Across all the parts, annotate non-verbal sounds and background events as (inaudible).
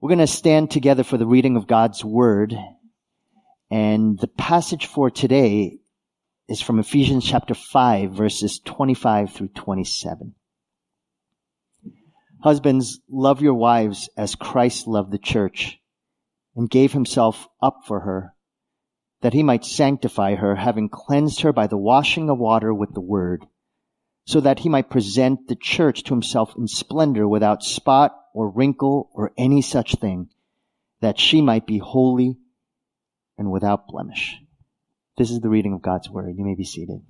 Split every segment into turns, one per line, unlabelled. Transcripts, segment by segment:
We're going to stand together for the reading of God's Word. And the passage for today is from Ephesians chapter 5, verses 25 through 27. Husbands, love your wives as Christ loved the church and gave himself up for her, that he might sanctify her, having cleansed her by the washing of water with the word, so that he might present the church to himself in splendor without spot or wrinkle or any such thing, that she might be holy and without blemish. This is the reading of God's word. You may be seated.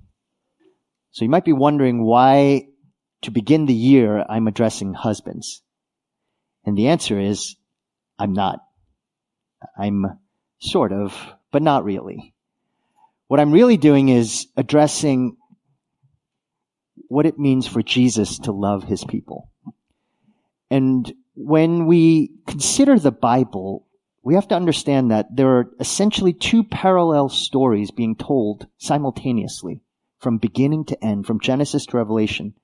So you might be wondering why to begin the year, I'm addressing husbands. And the answer is, I'm not. I'm sort of, but not really. What I'm really doing is addressing what it means for Jesus to love his people. And when we consider the Bible, we have to understand that there are essentially two parallel stories being told simultaneously from beginning to end, from Genesis to Revelation.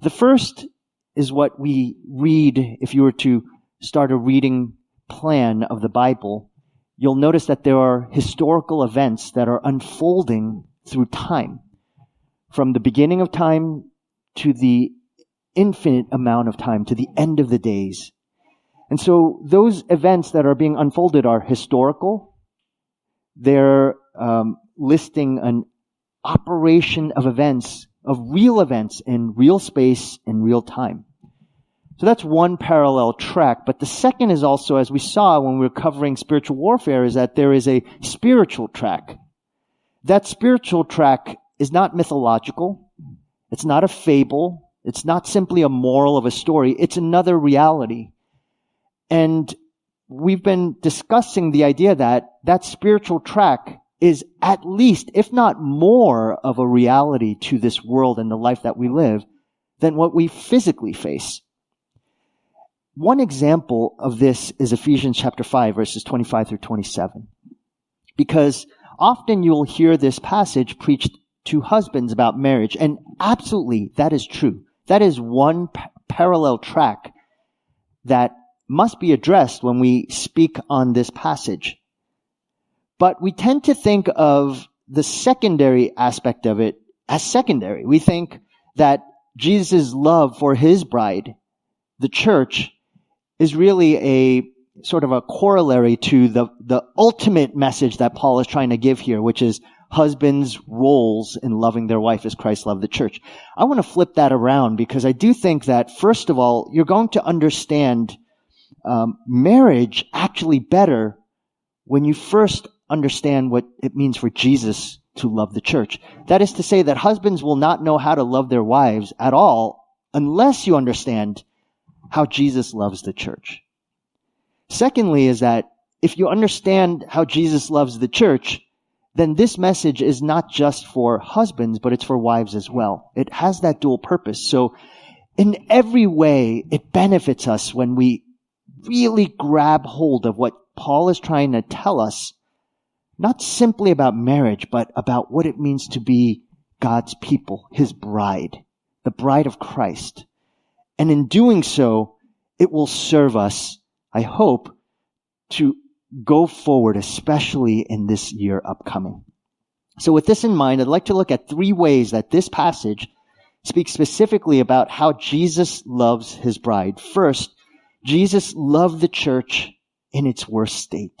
The first is what we read if you were to start a reading plan of the Bible. You'll notice that there are historical events that are unfolding through time. From the beginning of time to the infinite amount of time, to the end of the days. And so those events that are being unfolded are historical. They're um, listing an operation of events of real events in real space in real time. So that's one parallel track. But the second is also, as we saw when we were covering spiritual warfare, is that there is a spiritual track. That spiritual track is not mythological. It's not a fable. It's not simply a moral of a story. It's another reality. And we've been discussing the idea that that spiritual track is at least, if not more, of a reality to this world and the life that we live than what we physically face. One example of this is Ephesians chapter 5 verses 25 through 27. Because often you'll hear this passage preached to husbands about marriage, and absolutely that is true. That is one p- parallel track that must be addressed when we speak on this passage. But we tend to think of the secondary aspect of it as secondary. We think that Jesus' love for his bride, the church, is really a sort of a corollary to the, the ultimate message that Paul is trying to give here, which is husbands' roles in loving their wife as Christ loved the church. I want to flip that around because I do think that, first of all, you're going to understand um, marriage actually better when you first understand what it means for Jesus to love the church. That is to say that husbands will not know how to love their wives at all unless you understand how Jesus loves the church. Secondly is that if you understand how Jesus loves the church, then this message is not just for husbands, but it's for wives as well. It has that dual purpose. So in every way, it benefits us when we really grab hold of what Paul is trying to tell us not simply about marriage, but about what it means to be God's people, His bride, the bride of Christ. And in doing so, it will serve us, I hope, to go forward, especially in this year upcoming. So with this in mind, I'd like to look at three ways that this passage speaks specifically about how Jesus loves his bride. First, Jesus loved the church in its worst state.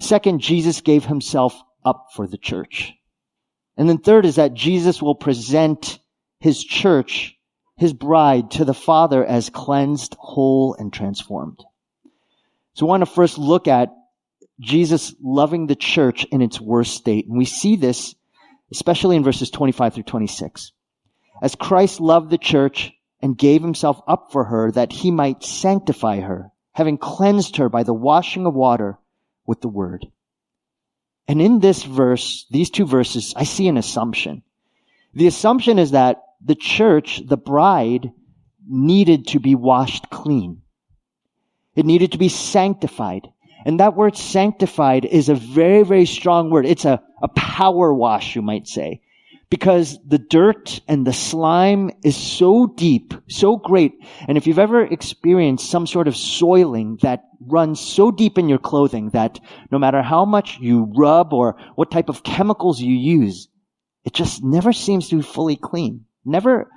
Second, Jesus gave himself up for the church. And then third is that Jesus will present his church, his bride, to the Father as cleansed, whole, and transformed. So I want to first look at Jesus loving the church in its worst state. And we see this especially in verses 25 through 26. As Christ loved the church and gave himself up for her that he might sanctify her, having cleansed her by the washing of water with the word. And in this verse, these two verses, I see an assumption. The assumption is that the church, the bride, needed to be washed clean. It needed to be sanctified. And that word sanctified is a very, very strong word. It's a, a power wash, you might say. because the dirt and the slime is so deep, so great. And if you've ever experienced some sort of soiling that runs so deep in your clothing that no matter how much you rub or what type of chemicals you use, it just never seems to be fully clean. Never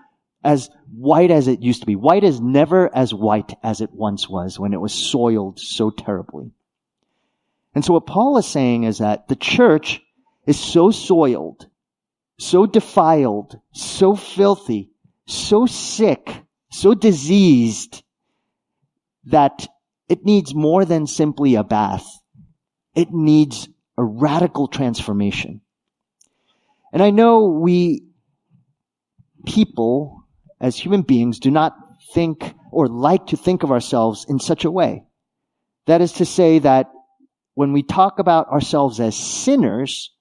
as white as it used to be. White is never as white as it once was when it was soiled so terribly. And so what Paul is saying is that the church is so soiled so defiled, so filthy, so sick, so diseased that it needs more than simply a bath. It needs a radical transformation. And I know we people as human beings do not think or like to think of ourselves in such a way. That is to say that when we talk about ourselves as sinners,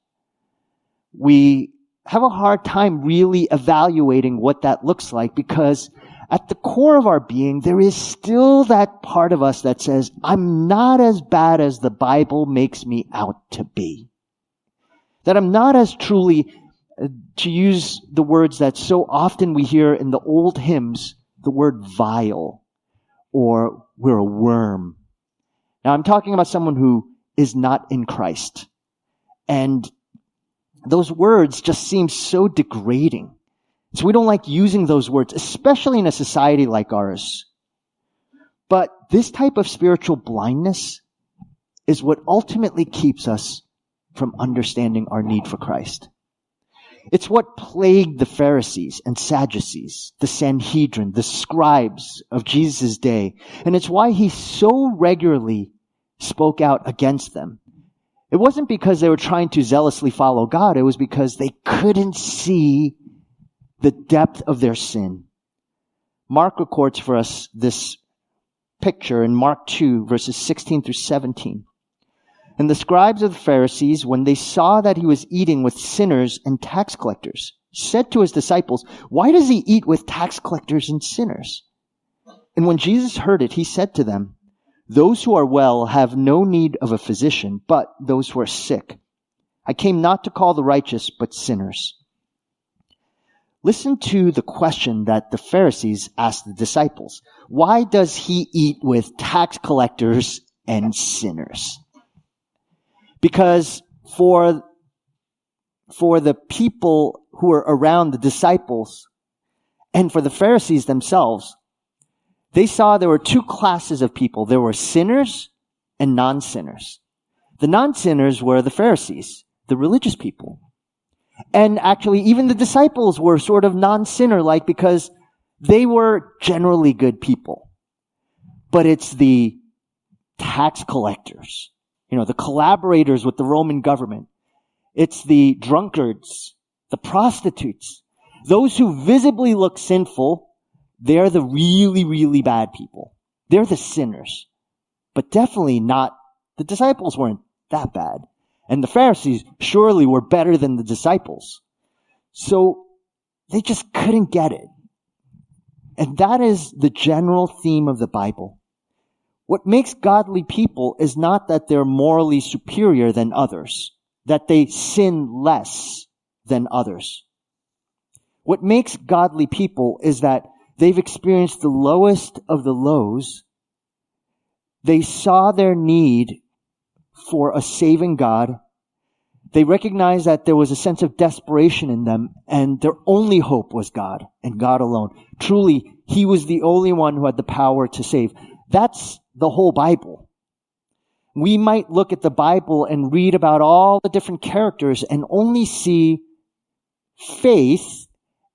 we have a hard time really evaluating what that looks like because at the core of our being, there is still that part of us that says, I'm not as bad as the Bible makes me out to be. That I'm not as truly, to use the words that so often we hear in the old hymns, the word vile or we're a worm. Now I'm talking about someone who is not in Christ. And those words just seem so degrading. So we don't like using those words, especially in a society like ours. But this type of spiritual blindness is what ultimately keeps us from understanding our need for Christ. It's what plagued the Pharisees and Sadducees, the Sanhedrin, the scribes of Jesus' day. And it's why he so regularly spoke out against them it wasn't because they were trying to zealously follow God. It was because they couldn't see the depth of their sin. Mark records for us this picture in Mark 2 verses 16 through 17. And the scribes of the Pharisees, when they saw that he was eating with sinners and tax collectors, said to his disciples, Why does he eat with tax collectors and sinners? And when Jesus heard it, he said to them, those who are well have no need of a physician, but those who are sick. I came not to call the righteous, but sinners. Listen to the question that the Pharisees asked the disciples. Why does he eat with tax collectors and sinners? Because for, for the people who are around the disciples and for the Pharisees themselves, they saw there were two classes of people. There were sinners and non-sinners. The non-sinners were the Pharisees, the religious people. And actually, even the disciples were sort of non-sinner like because they were generally good people. But it's the tax collectors, you know, the collaborators with the Roman government. It's the drunkards, the prostitutes, those who visibly look sinful they're the really, really bad people. They're the sinners. But definitely not, the disciples weren't that bad. And the Pharisees surely were better than the disciples. So they just couldn't get it. And that is the general theme of the Bible. What makes godly people is not that they're morally superior than others, that they sin less than others. What makes godly people is that They've experienced the lowest of the lows. They saw their need for a saving God. They recognized that there was a sense of desperation in them and their only hope was God and God alone. Truly, He was the only one who had the power to save. That's the whole Bible. We might look at the Bible and read about all the different characters and only see faith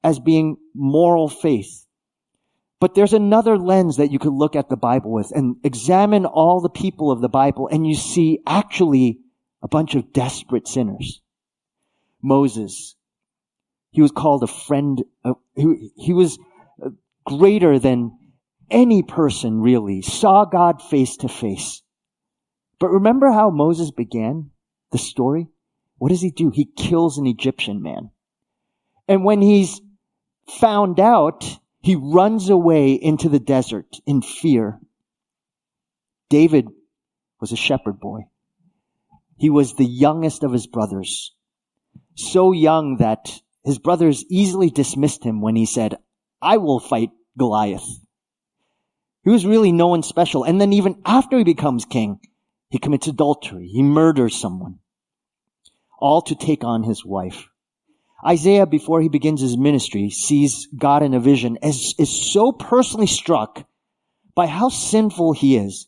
as being moral faith. But there's another lens that you could look at the Bible with and examine all the people of the Bible and you see actually a bunch of desperate sinners. Moses, he was called a friend, of, he, he was uh, greater than any person really, saw God face to face. But remember how Moses began the story? What does he do? He kills an Egyptian man. And when he's found out, he runs away into the desert in fear. David was a shepherd boy. He was the youngest of his brothers. So young that his brothers easily dismissed him when he said, I will fight Goliath. He was really no one special. And then even after he becomes king, he commits adultery. He murders someone. All to take on his wife. Isaiah, before he begins his ministry, sees God in a vision, as is so personally struck by how sinful he is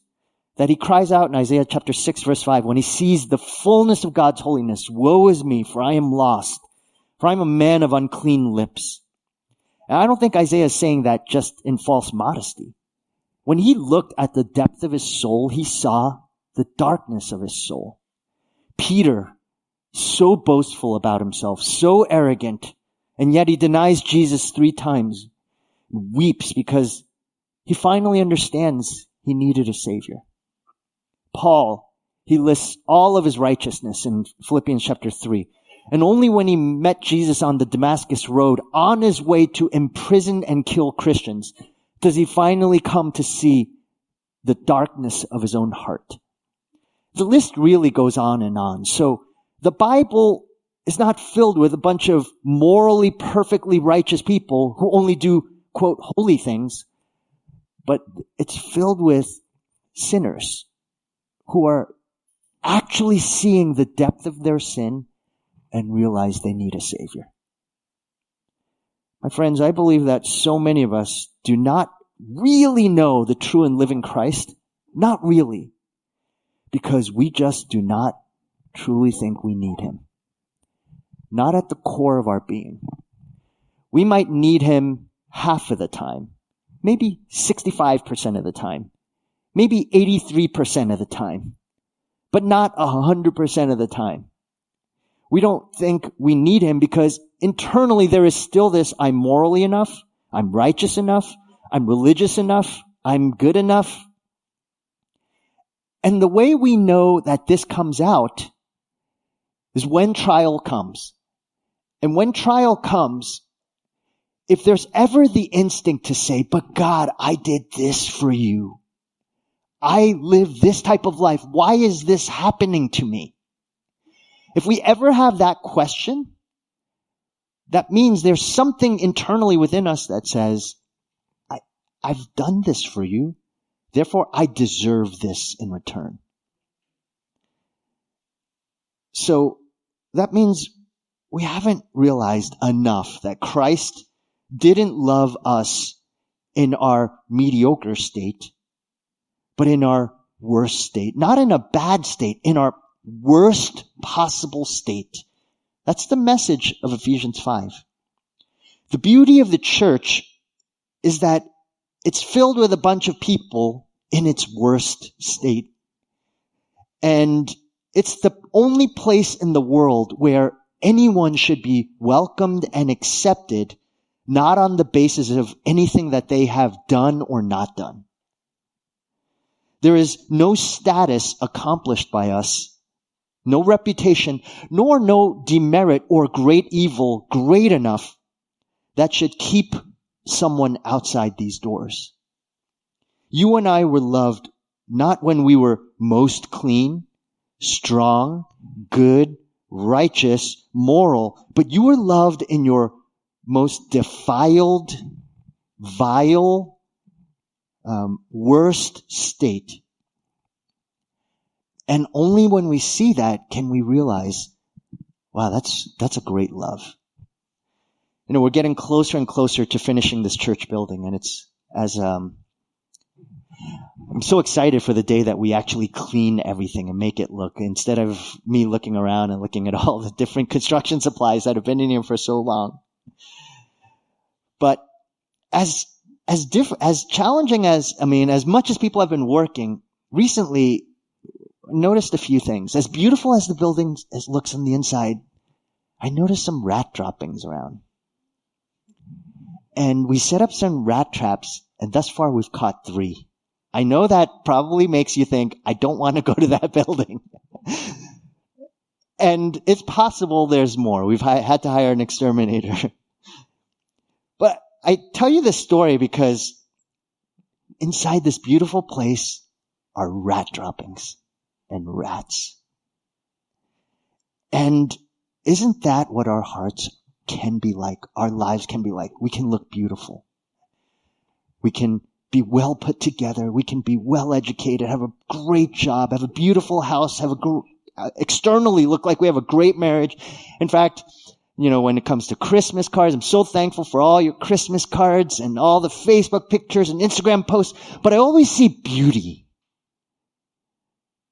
that he cries out in Isaiah chapter 6 verse 5 when he sees the fullness of God's holiness, woe is me, for I am lost, for I am a man of unclean lips. And I don't think Isaiah is saying that just in false modesty. When he looked at the depth of his soul, he saw the darkness of his soul. Peter, so boastful about himself, so arrogant, and yet he denies Jesus three times, weeps because he finally understands he needed a savior. Paul, he lists all of his righteousness in Philippians chapter 3. And only when he met Jesus on the Damascus road, on his way to imprison and kill Christians, does he finally come to see the darkness of his own heart. The list really goes on and on. So the Bible is not filled with a bunch of morally perfectly righteous people who only do, quote, holy things, but it's filled with sinners who are actually seeing the depth of their sin and realize they need a savior. My friends, I believe that so many of us do not really know the true and living Christ. Not really. Because we just do not truly think we need him. Not at the core of our being. We might need him half of the time. Maybe 65% of the time maybe 83% of the time, but not 100% of the time. We don't think we need him because internally there is still this, I'm morally enough, I'm righteous enough, I'm religious enough, I'm good enough. And the way we know that this comes out is when trial comes. And when trial comes, if there's ever the instinct to say, but God, I did this for you. I live this type of life. Why is this happening to me? If we ever have that question, that means there's something internally within us that says, I, I've done this for you. Therefore, I deserve this in return. So that means we haven't realized enough that Christ didn't love us in our mediocre state but in our worst state. Not in a bad state, in our worst possible state. That's the message of Ephesians 5. The beauty of the church is that it's filled with a bunch of people in its worst state. And it's the only place in the world where anyone should be welcomed and accepted, not on the basis of anything that they have done or not done. There is no status accomplished by us, no reputation, nor no demerit or great evil great enough that should keep someone outside these doors. You and I were loved not when we were most clean, strong, good, righteous, moral, but you were loved in your most defiled, vile, um, worst state. And only when we see that can we realize, wow, that's, that's a great love. You know, we're getting closer and closer to finishing this church building and it's as, um, I'm so excited for the day that we actually clean everything and make it look instead of me looking around and looking at (laughs) all the different construction supplies that have been in here for so long. But as as different, as challenging as, I mean, as much as people have been working, recently noticed a few things. As beautiful as the building as looks on the inside, I noticed some rat droppings around. And we set up some rat traps, and thus far we've caught three. I know that probably makes you think, I don't want to go to that (laughs) building. and it's possible there's more. We've had to hire an exterminator. (laughs) But I tell you this story because inside this beautiful place are rat droppings and rats. And isn't that what our hearts can be like, our lives can be like. We can look beautiful. We can be well put together. We can be well educated, have a great job, have a beautiful house, have a gr- uh, externally look like we have a great marriage. In fact, you know, when it comes to Christmas cards, I'm so thankful for all your Christmas cards and all the Facebook pictures and Instagram posts, but I always see beauty.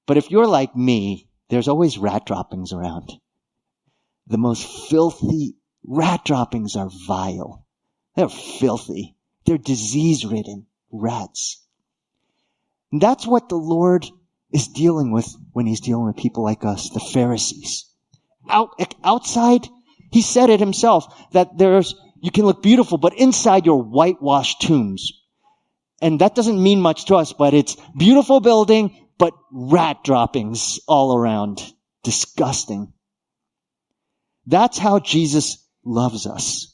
But if you're like me, there's always rat droppings around. The most filthy rat droppings are vile. They're filthy. They're disease ridden rats. And that's what the Lord is dealing with when he's dealing with people like us, the Pharisees. Out, outside, he said it himself that there's, you can look beautiful, but inside you're whitewashed tombs. And that doesn't mean much to us, but it's beautiful building, but rat droppings all around. Disgusting. That's how Jesus loves us.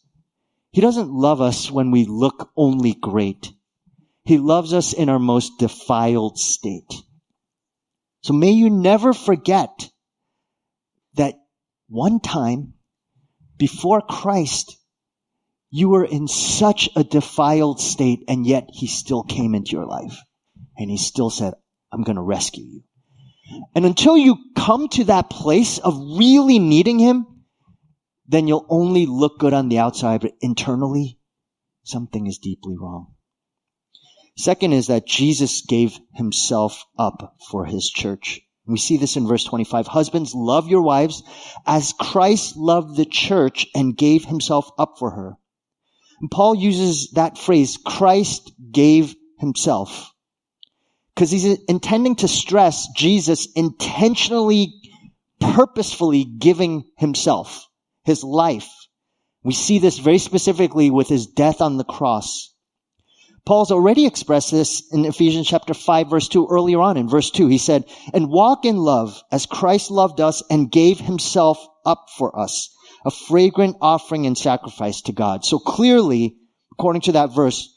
He doesn't love us when we look only great. He loves us in our most defiled state. So may you never forget that one time before Christ, you were in such a defiled state and yet he still came into your life and he still said, I'm going to rescue you. And until you come to that place of really needing him, then you'll only look good on the outside, but internally, something is deeply wrong. Second is that Jesus gave himself up for his church. We see this in verse 25. Husbands, love your wives as Christ loved the church and gave himself up for her. And Paul uses that phrase, Christ gave himself. Because he's intending to stress Jesus intentionally, purposefully giving himself, his life. We see this very specifically with his death on the cross. Paul's already expressed this in Ephesians chapter 5 verse 2 earlier on in verse 2. He said, and walk in love as Christ loved us and gave himself up for us, a fragrant offering and sacrifice to God. So clearly, according to that verse,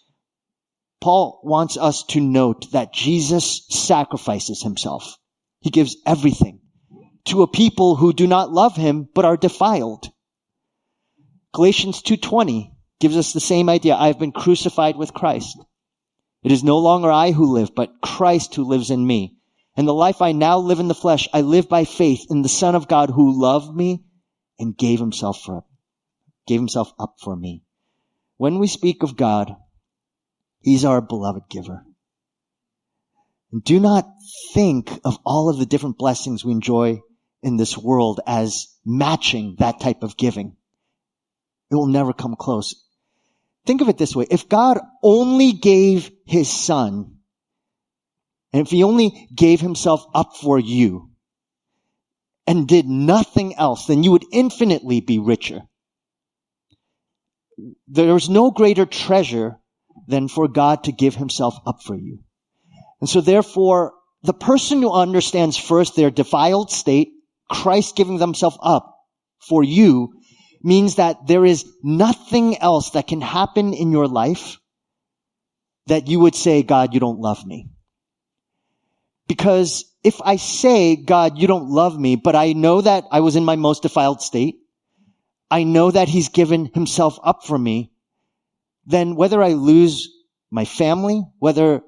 Paul wants us to note that Jesus sacrifices himself. He gives everything to a people who do not love him but are defiled. Galatians 2:20 gives us the same idea. I have been crucified with Christ. It is no longer I who live, but Christ who lives in me. And the life I now live in the flesh, I live by faith in the Son of God who loved me and gave himself for, gave himself up for me. When we speak of God, He's our beloved giver. And do not think of all of the different blessings we enjoy in this world as matching that type of giving. It will never come close. Think of it this way. If God only gave his son, and if he only gave himself up for you, and did nothing else, then you would infinitely be richer. There's no greater treasure than for God to give himself up for you. And so therefore, the person who understands first their defiled state, Christ giving themselves up for you, means that there is nothing else that can happen in your life that you would say, God, you don't love me. Because if I say, God, you don't love me, but I know that I was in my most defiled state, I know that he's given himself up for me, then whether I lose my family, whether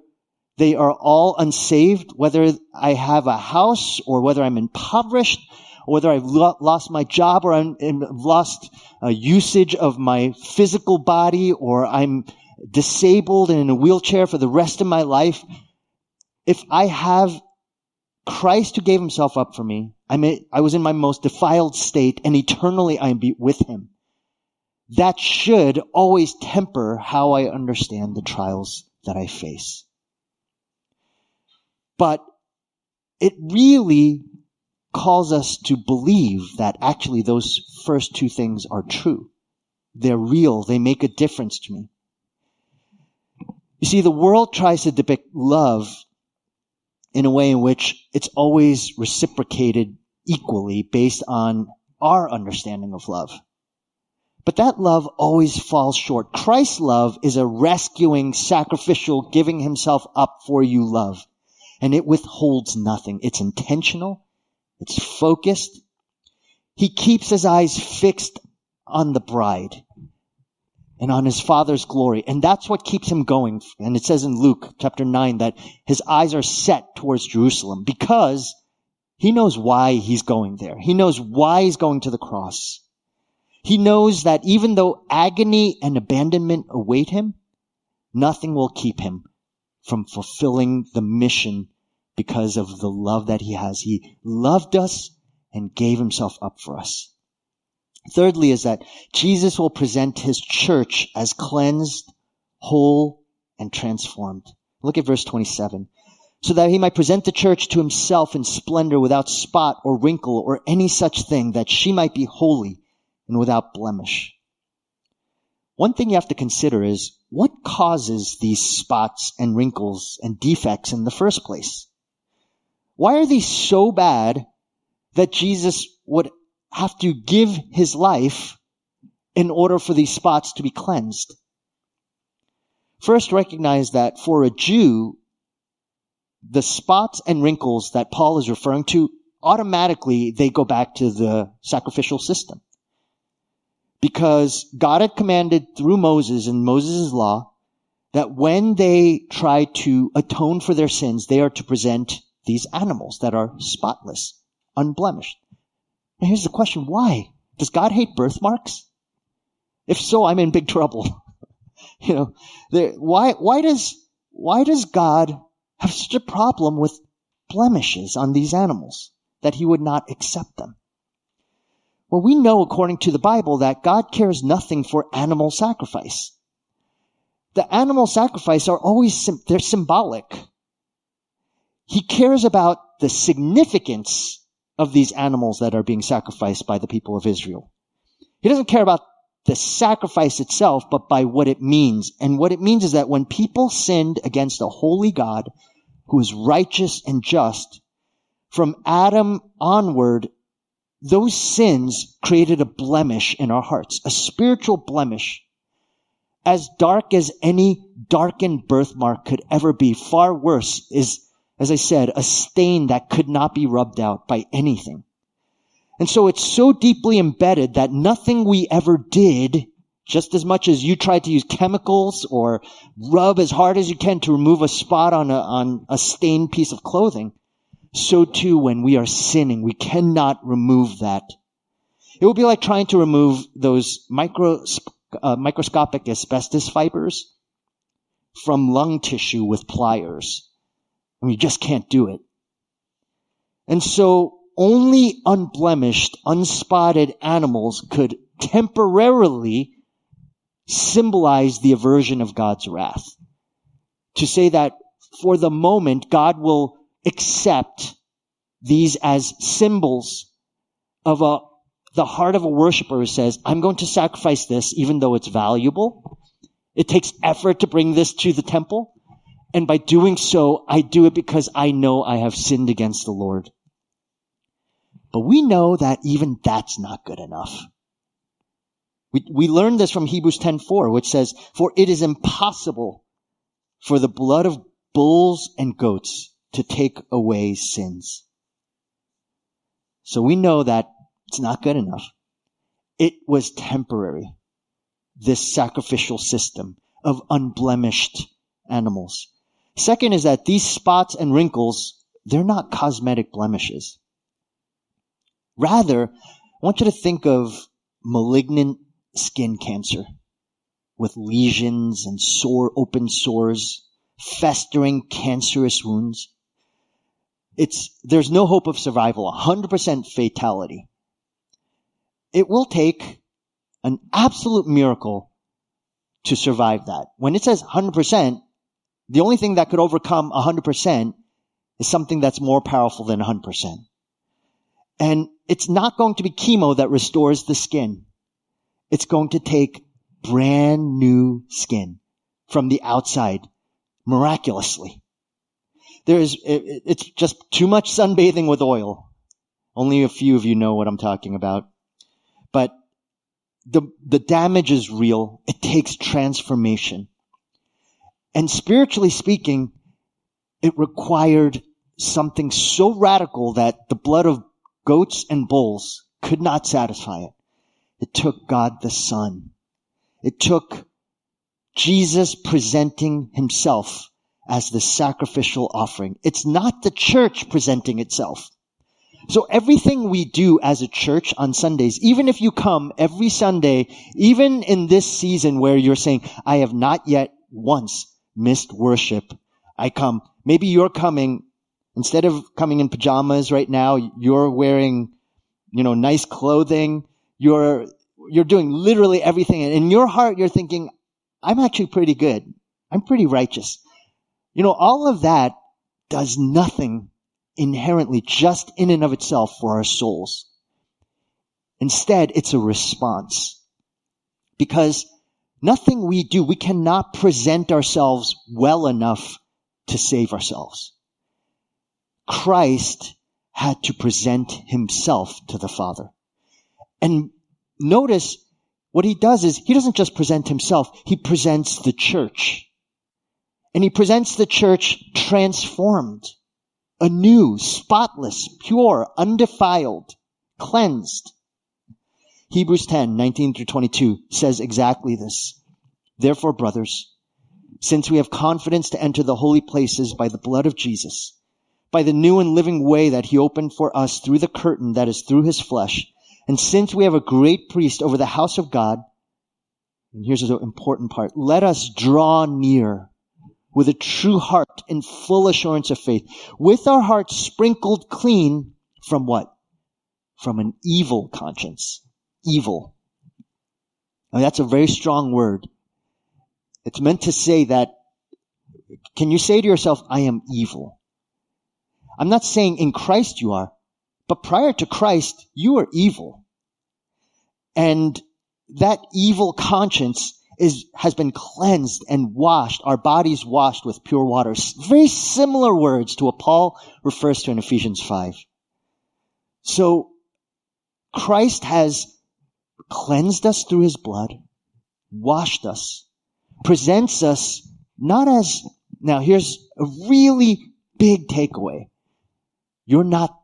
they are all unsaved, whether I have a house or whether I'm impoverished, or whether I've lo- lost my job or I'm, I'm lost uh, usage of my physical body or I'm disabled and in a wheelchair for the rest of my life, if I have Christ who gave himself up for me, I'm a, I was in my most defiled state and eternally I am with him. That should always temper how I understand the trials that I face. But it really calls us to believe that actually those first two things are true. They're real. They make a difference to me. You see, the world tries to depict love in a way in which it's always reciprocated equally based on our understanding of love. But that love always falls short. Christ's love is a rescuing, sacrificial, giving himself up for you love. And it withholds nothing. It's intentional. It's focused. He keeps his eyes fixed on the bride and on his father's glory. And that's what keeps him going. And it says in Luke chapter 9 that his eyes are set towards Jerusalem because he knows why he's going there. He knows why he's going to the cross. He knows that even though agony and abandonment await him, nothing will keep him from fulfilling the mission because of the love that he has. He loved us and gave himself up for us. Thirdly is that Jesus will present his church as cleansed, whole, and transformed. Look at verse 27 so that he might present the church to himself in splendor without spot or wrinkle or any such thing, that she might be holy and without blemish. One thing you have to consider is what causes these spots and wrinkles and defects in the first place? Why are these so bad that Jesus would have to give his life in order for these spots to be cleansed? First, recognize that for a Jew, the spots and wrinkles that Paul is referring to, automatically they go back to the sacrificial system. Because God had commanded through Moses in Moses' law that when they try to atone for their sins, they are to present these animals that are spotless, unblemished. And here's the question, why? Does God hate birthmarks? If so, I'm in big trouble. (laughs) you know, why, why does, why does God have such a problem with blemishes on these animals that he would not accept them? Well, we know according to the Bible that God cares nothing for animal sacrifice. The animal sacrifice are always, they're symbolic. He cares about the significance of these animals that are being sacrificed by the people of Israel. He doesn't care about the sacrifice itself, but by what it means. And what it means is that when people sinned against a holy God who is righteous and just, from Adam onward, those sins created a blemish in our hearts, a spiritual blemish, as dark as any darkened birthmark could ever be. Far worse is, as I said, a stain that could not be rubbed out by anything. And so it's so deeply embedded that nothing we ever did, just as much as you tried to use chemicals or rub as hard as you can to remove a spot on a, on a stained piece of clothing, so too when we are sinning, we cannot remove that. It would be like trying to remove those micro, uh, microscopic asbestos fibers from lung tissue with pliers. I mean, you just can't do it. And so only unblemished, unspotted animals could temporarily symbolize the aversion of God's wrath. To say that for the moment, God will accept these as symbols of a, the heart of a worshiper who says, I'm going to sacrifice this even though it's valuable. It takes effort to bring this to the temple. And by doing so, I do it because I know I have sinned against the Lord. But we know that even that's not good enough. We, we learned this from Hebrews 10:4, which says, "For it is impossible for the blood of bulls and goats to take away sins." So we know that it's not good enough. It was temporary. This sacrificial system of unblemished animals. Second is that these spots and wrinkles, they're not cosmetic blemishes. Rather, I want you to think of malignant skin cancer with lesions and sore, open sores, festering cancerous wounds. It's, there's no hope of survival, 100% fatality. It will take an absolute miracle to survive that. When it says 100%, the only thing that could overcome 100% is something that's more powerful than 100%. And it's not going to be chemo that restores the skin. It's going to take brand new skin from the outside miraculously. There is, it, it's just too much sunbathing with oil. Only a few of you know what I'm talking about. But the, the damage is real. It takes transformation. And spiritually speaking, it required something so radical that the blood of goats and bulls could not satisfy it. It took God the Son. It took Jesus presenting himself as the sacrificial offering. It's not the church presenting itself. So everything we do as a church on Sundays, even if you come every Sunday, even in this season where you're saying, I have not yet once missed worship, I come. Maybe you're coming, instead of coming in pajamas right now, you're wearing, you know, nice clothing. You're, you're doing literally everything. And in your heart, you're thinking, I'm actually pretty good. I'm pretty righteous. You know, all of that does nothing inherently just in and of itself for our souls. Instead, it's a response. Because nothing we do, we cannot present ourselves well enough to save ourselves. Christ had to present himself to the Father. And notice what he does is he doesn't just present himself, he presents the church. And he presents the church transformed, anew, spotless, pure, undefiled, cleansed. Hebrews 10, 19 through 22 says exactly this. Therefore, brothers, since we have confidence to enter the holy places by the blood of Jesus, by the new and living way that he opened for us through the curtain that is through his flesh, and since we have a great priest over the house of God, and here's the important part, let us draw near with a true heart and full assurance of faith, with our hearts sprinkled clean from what? From an evil conscience. Evil. Now that's a very strong word. It's meant to say that, can you say to yourself, I am evil? I'm not saying in Christ you are, but prior to Christ, you are evil. And that evil conscience is, has been cleansed and washed, our bodies washed with pure water. Very similar words to what Paul refers to in Ephesians 5. So, Christ has cleansed us through his blood, washed us, presents us not as, now here's a really big takeaway. You're not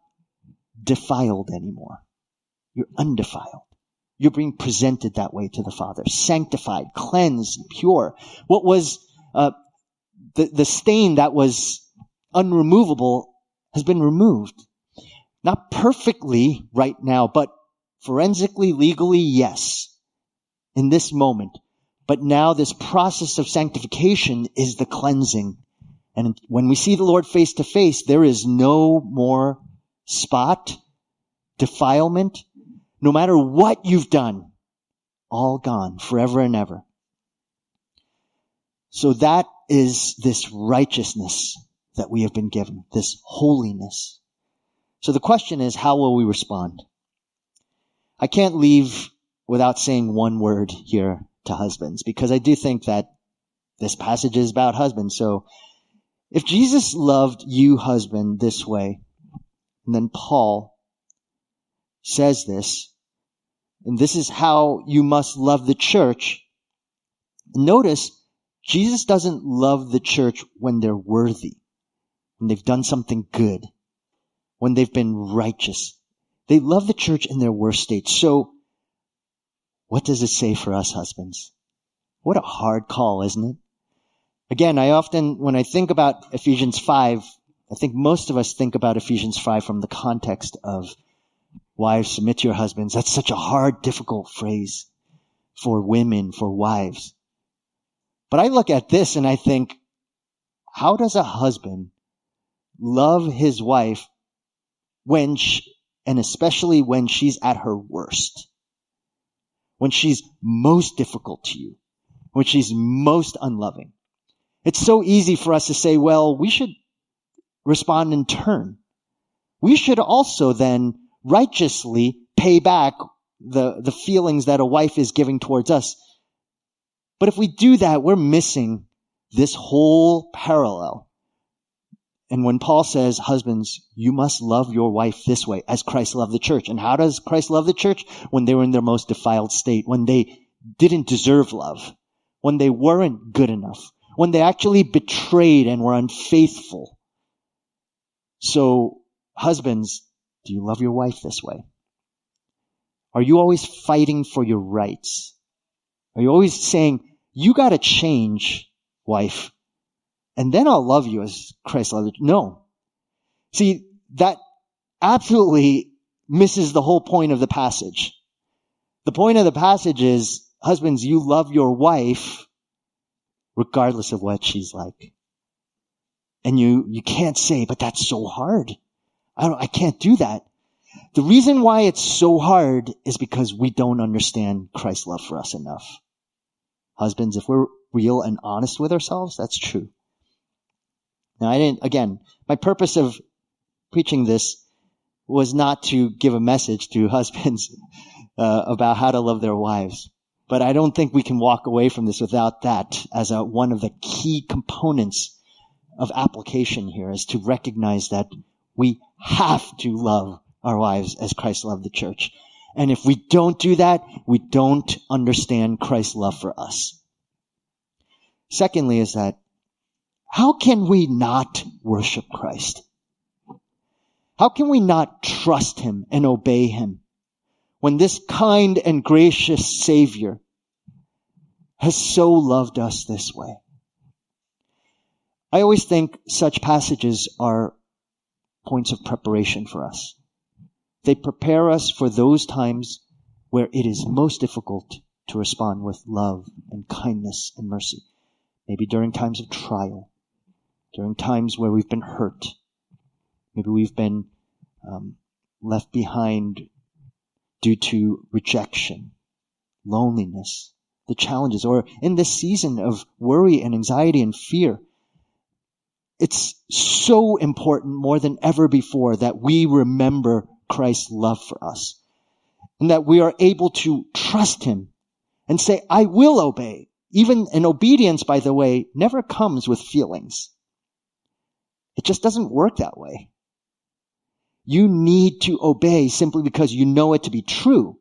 defiled anymore. You're undefiled. You're being presented that way to the Father, sanctified, cleansed, pure. What was uh, the the stain that was unremovable has been removed. Not perfectly right now, but forensically, legally, yes. In this moment, but now this process of sanctification is the cleansing. And when we see the Lord face to face, there is no more spot, defilement, no matter what you've done, all gone forever and ever. So that is this righteousness that we have been given, this holiness. So the question is, how will we respond? I can't leave without saying one word here to husbands because I do think that this passage is about husbands. So if Jesus loved you, husband, this way, and then Paul says this, and this is how you must love the church. Notice, Jesus doesn't love the church when they're worthy, when they've done something good, when they've been righteous. They love the church in their worst state. So, what does it say for us husbands? What a hard call, isn't it? Again, I often, when I think about Ephesians 5, I think most of us think about Ephesians 5 from the context of Wives, submit to your husbands. That's such a hard, difficult phrase for women, for wives. But I look at this and I think, how does a husband love his wife when, she, and especially when she's at her worst? When she's most difficult to you? When she's most unloving? It's so easy for us to say, well, we should respond in turn. We should also then righteously pay back the, the feelings that a wife is giving towards us. But if we do that, we're missing this whole parallel. And when Paul says, husbands, you must love your wife this way, as Christ loved the church. And how does Christ love the church? When they were in their most defiled state, when they didn't deserve love, when they weren't good enough, when they actually betrayed and were unfaithful. So, husbands, do you love your wife this way? Are you always fighting for your rights? Are you always saying, you gotta change, wife, and then I'll love you as Christ loved you? No. See, that absolutely misses the whole point of the passage. The point of the passage is, husbands, you love your wife regardless of what she's like. And you, you can't say, but that's so hard. I don't, I can't do that. The reason why it's so hard is because we don't understand Christ's love for us enough. Husbands, if we're real and honest with ourselves, that's true. Now I didn't, again, my purpose of preaching this was not to give a message to husbands (laughs) uh, about how to love their wives. But I don't think we can walk away from this without that as a, one of the key components of application here is to recognize that we have to love our wives as Christ loved the church. And if we don't do that, we don't understand Christ's love for us. Secondly is that how can we not worship Christ? How can we not trust him and obey him when this kind and gracious Savior has so loved us this way? I always think such passages are points of preparation for us. They prepare us for those times where it is most difficult to respond with love and kindness and mercy. Maybe during times of trial, during times where we've been hurt, Maybe we've been um, left behind due to rejection, loneliness, the challenges, or in this season of worry and anxiety and fear. It's so important more than ever before that we remember Christ's love for us and that we are able to trust Him and say, I will obey. Even an obedience, by the way, never comes with feelings. It just doesn't work that way. You need to obey simply because you know it to be true.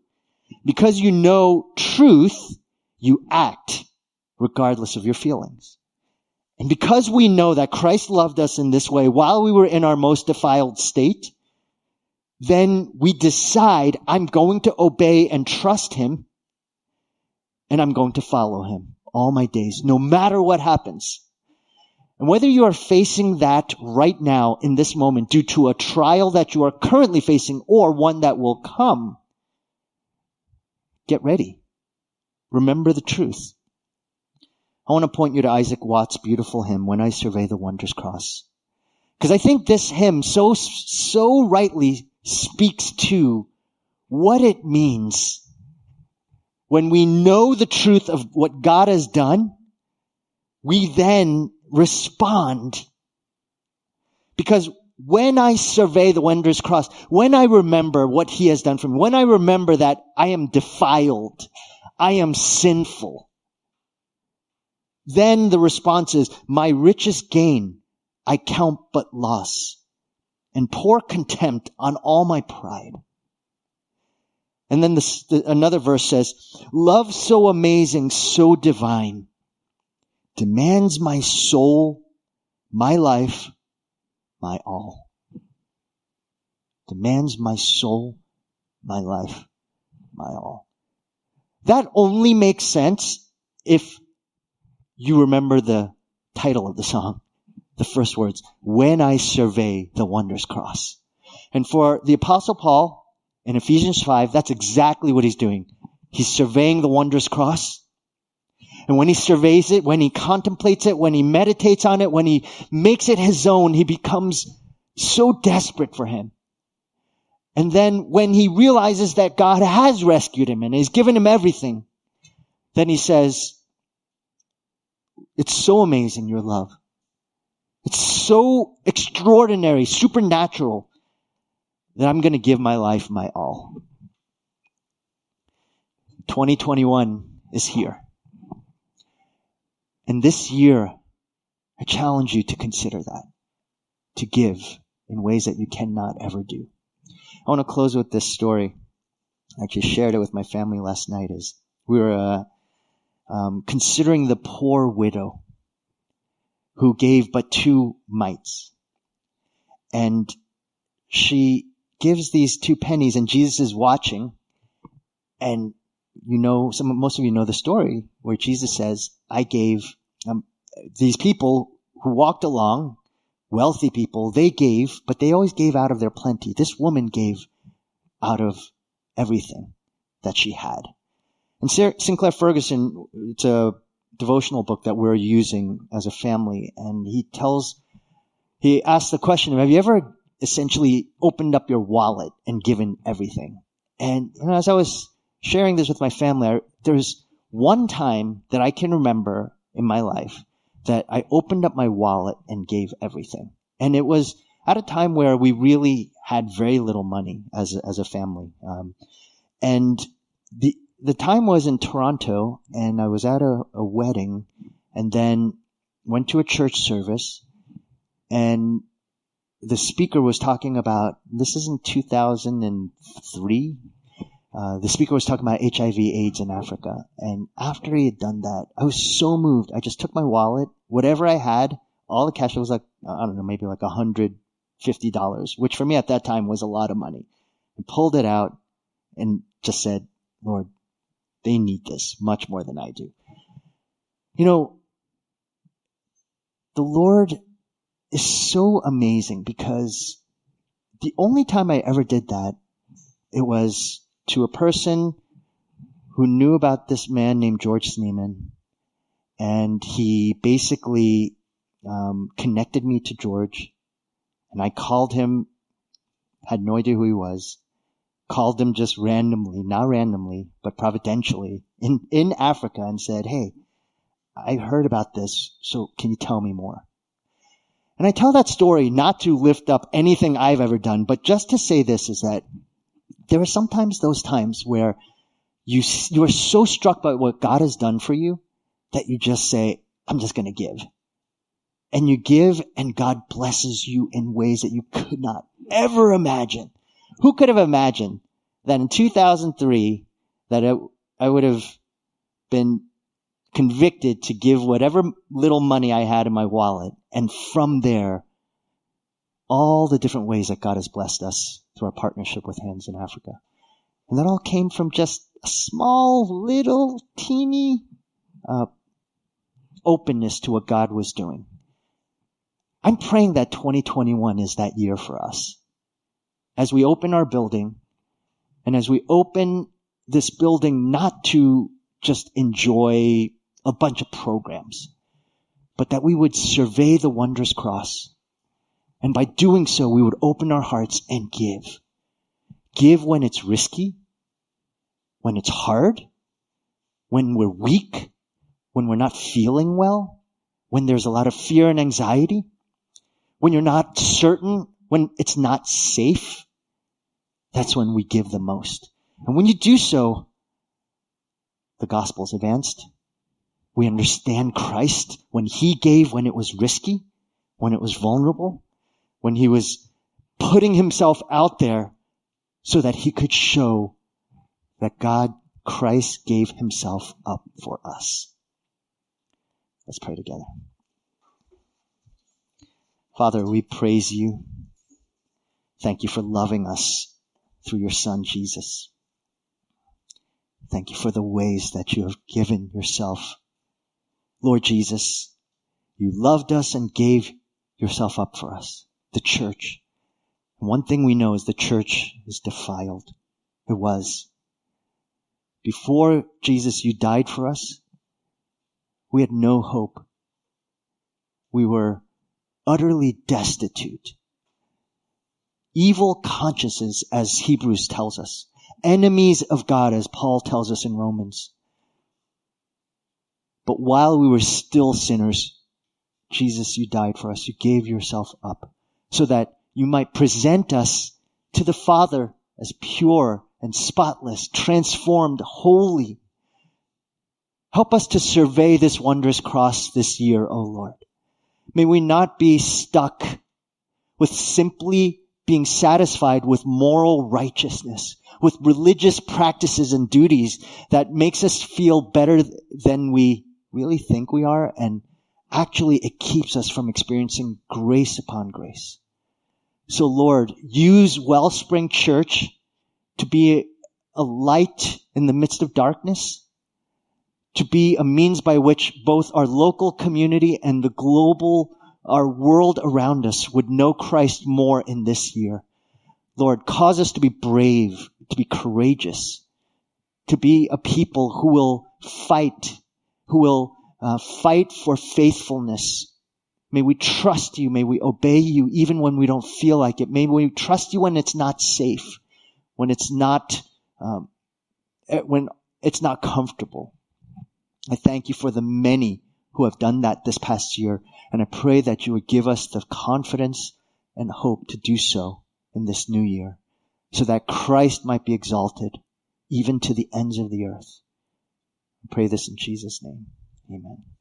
Because you know truth, you act regardless of your feelings. And because we know that Christ loved us in this way while we were in our most defiled state, then we decide I'm going to obey and trust him and I'm going to follow him all my days, no matter what happens. And whether you are facing that right now in this moment due to a trial that you are currently facing or one that will come, get ready. Remember the truth. I want to point you to Isaac Watts' beautiful hymn, When I Survey the Wondrous Cross. Because I think this hymn so, so rightly speaks to what it means when we know the truth of what God has done, we then respond. Because when I survey the wondrous cross, when I remember what he has done for me, when I remember that I am defiled, I am sinful, then the response is, my richest gain I count but loss and pour contempt on all my pride. And then this, the, another verse says, love so amazing, so divine, demands my soul, my life, my all. Demands my soul, my life, my all. That only makes sense if you remember the title of the song, the first words, when I survey the wondrous cross. And for the apostle Paul in Ephesians 5, that's exactly what he's doing. He's surveying the wondrous cross. And when he surveys it, when he contemplates it, when he meditates on it, when he makes it his own, he becomes so desperate for him. And then when he realizes that God has rescued him and has given him everything, then he says, it's so amazing, your love. It's so extraordinary, supernatural, that I'm going to give my life my all. 2021 is here. And this year, I challenge you to consider that, to give in ways that you cannot ever do. I want to close with this story. I actually shared it with my family last night as we were uh, um, considering the poor widow who gave but two mites. And she gives these two pennies and Jesus is watching And you know, some, most of you know the story where Jesus says, I gave um, these people who walked along, wealthy people, they gave, but they always gave out of their plenty. This woman gave out of everything that she had. And Sinclair Ferguson, it's a devotional book that we're using as a family, and he tells, he asks the question, have you ever essentially opened up your wallet and given everything? And you know, as I was sharing this with my family, I, there's one time that I can remember in my life that I opened up my wallet and gave everything. And it was at a time where we really had very little money as a, as a family. Um, and the, the time was in Toronto and I was at a, a wedding and then went to a church service and the speaker was talking about, this is in 2003, uh, the speaker was talking about HIV AIDS in Africa. And after he had done that, I was so moved. I just took my wallet, whatever I had, all the cash, it was like, I don't know, maybe like $150, which for me at that time was a lot of money. And pulled it out and just said, Lord, they need this much more than I do. You know, the Lord is so amazing because the only time I ever did that, it was to a person who knew about this man named George Sneeman, and he basically um, connected me to George, and I called him, had no idea who he was, called him just randomly, not randomly, but providentially in, in Africa and said, Hey, I heard about this, so can you tell me more? And I tell that story not to lift up anything I've ever done, but just to say this is that there are sometimes those times where you, you are so struck by what God has done for you that you just say, I'm just going to give. And you give and God blesses you in ways that you could not ever imagine. Who could have imagined that in 2003 that it, I would have been convicted to give whatever little money I had in my wallet. And from there, all the different ways that God has blessed us through our partnership with Hands in Africa. And that all came from just a small, little, teeny uh, openness to what God was doing. I'm praying that 2021 is that year for us. As we open our building, and as we open this building not to just enjoy a bunch of programs, but that we would survey the wondrous cross and by doing so, we would open our hearts and give. Give when it's risky, when it's hard, when we're weak, when we're not feeling well, when there's a lot of fear and anxiety, when you're not certain, when it's not safe. That's when we give the most. And when you do so, the gospel's advanced. We understand Christ when he gave when it was risky, when it was vulnerable when he was putting himself out there so that he could show that God, Christ gave himself up for us. Let's pray together. Father, we praise you. Thank you for loving us through your son, Jesus. Thank you for the ways that you have given yourself. Lord Jesus, you loved us and gave yourself up for us the church. one thing we know is the church is defiled. It was. Before Jesus, you died for us. We had no hope. We were utterly destitute. Evil consciences, as Hebrews tells us. Enemies of God, as Paul tells us in Romans. But while we were still sinners, Jesus, you died for us. You gave yourself up so that you might present us to the Father as pure and spotless, transformed, holy. Help us to survey this wondrous cross this year, O Lord. May we not be stuck with simply being satisfied with moral righteousness, with religious practices and duties that makes us feel better than we really think we are and actually it keeps us from experiencing grace upon grace. So Lord, use Wellspring Church to be a light in the midst of darkness, to be a means by which both our local community and the global, our world around us would know Christ more in this year. Lord, cause us to be brave, to be courageous, to be a people who will fight, who will uh, fight for faithfulness. May we trust you. May we obey you even when we don't feel like it. May we trust you when it's not safe, when it's not, um, eh, when it's not comfortable. I thank you for the many who have done that this past year. And I pray that you would give us the confidence and hope to do so in this new year so that Christ might be exalted even to the ends of the earth. I pray this in Jesus' name. Amen.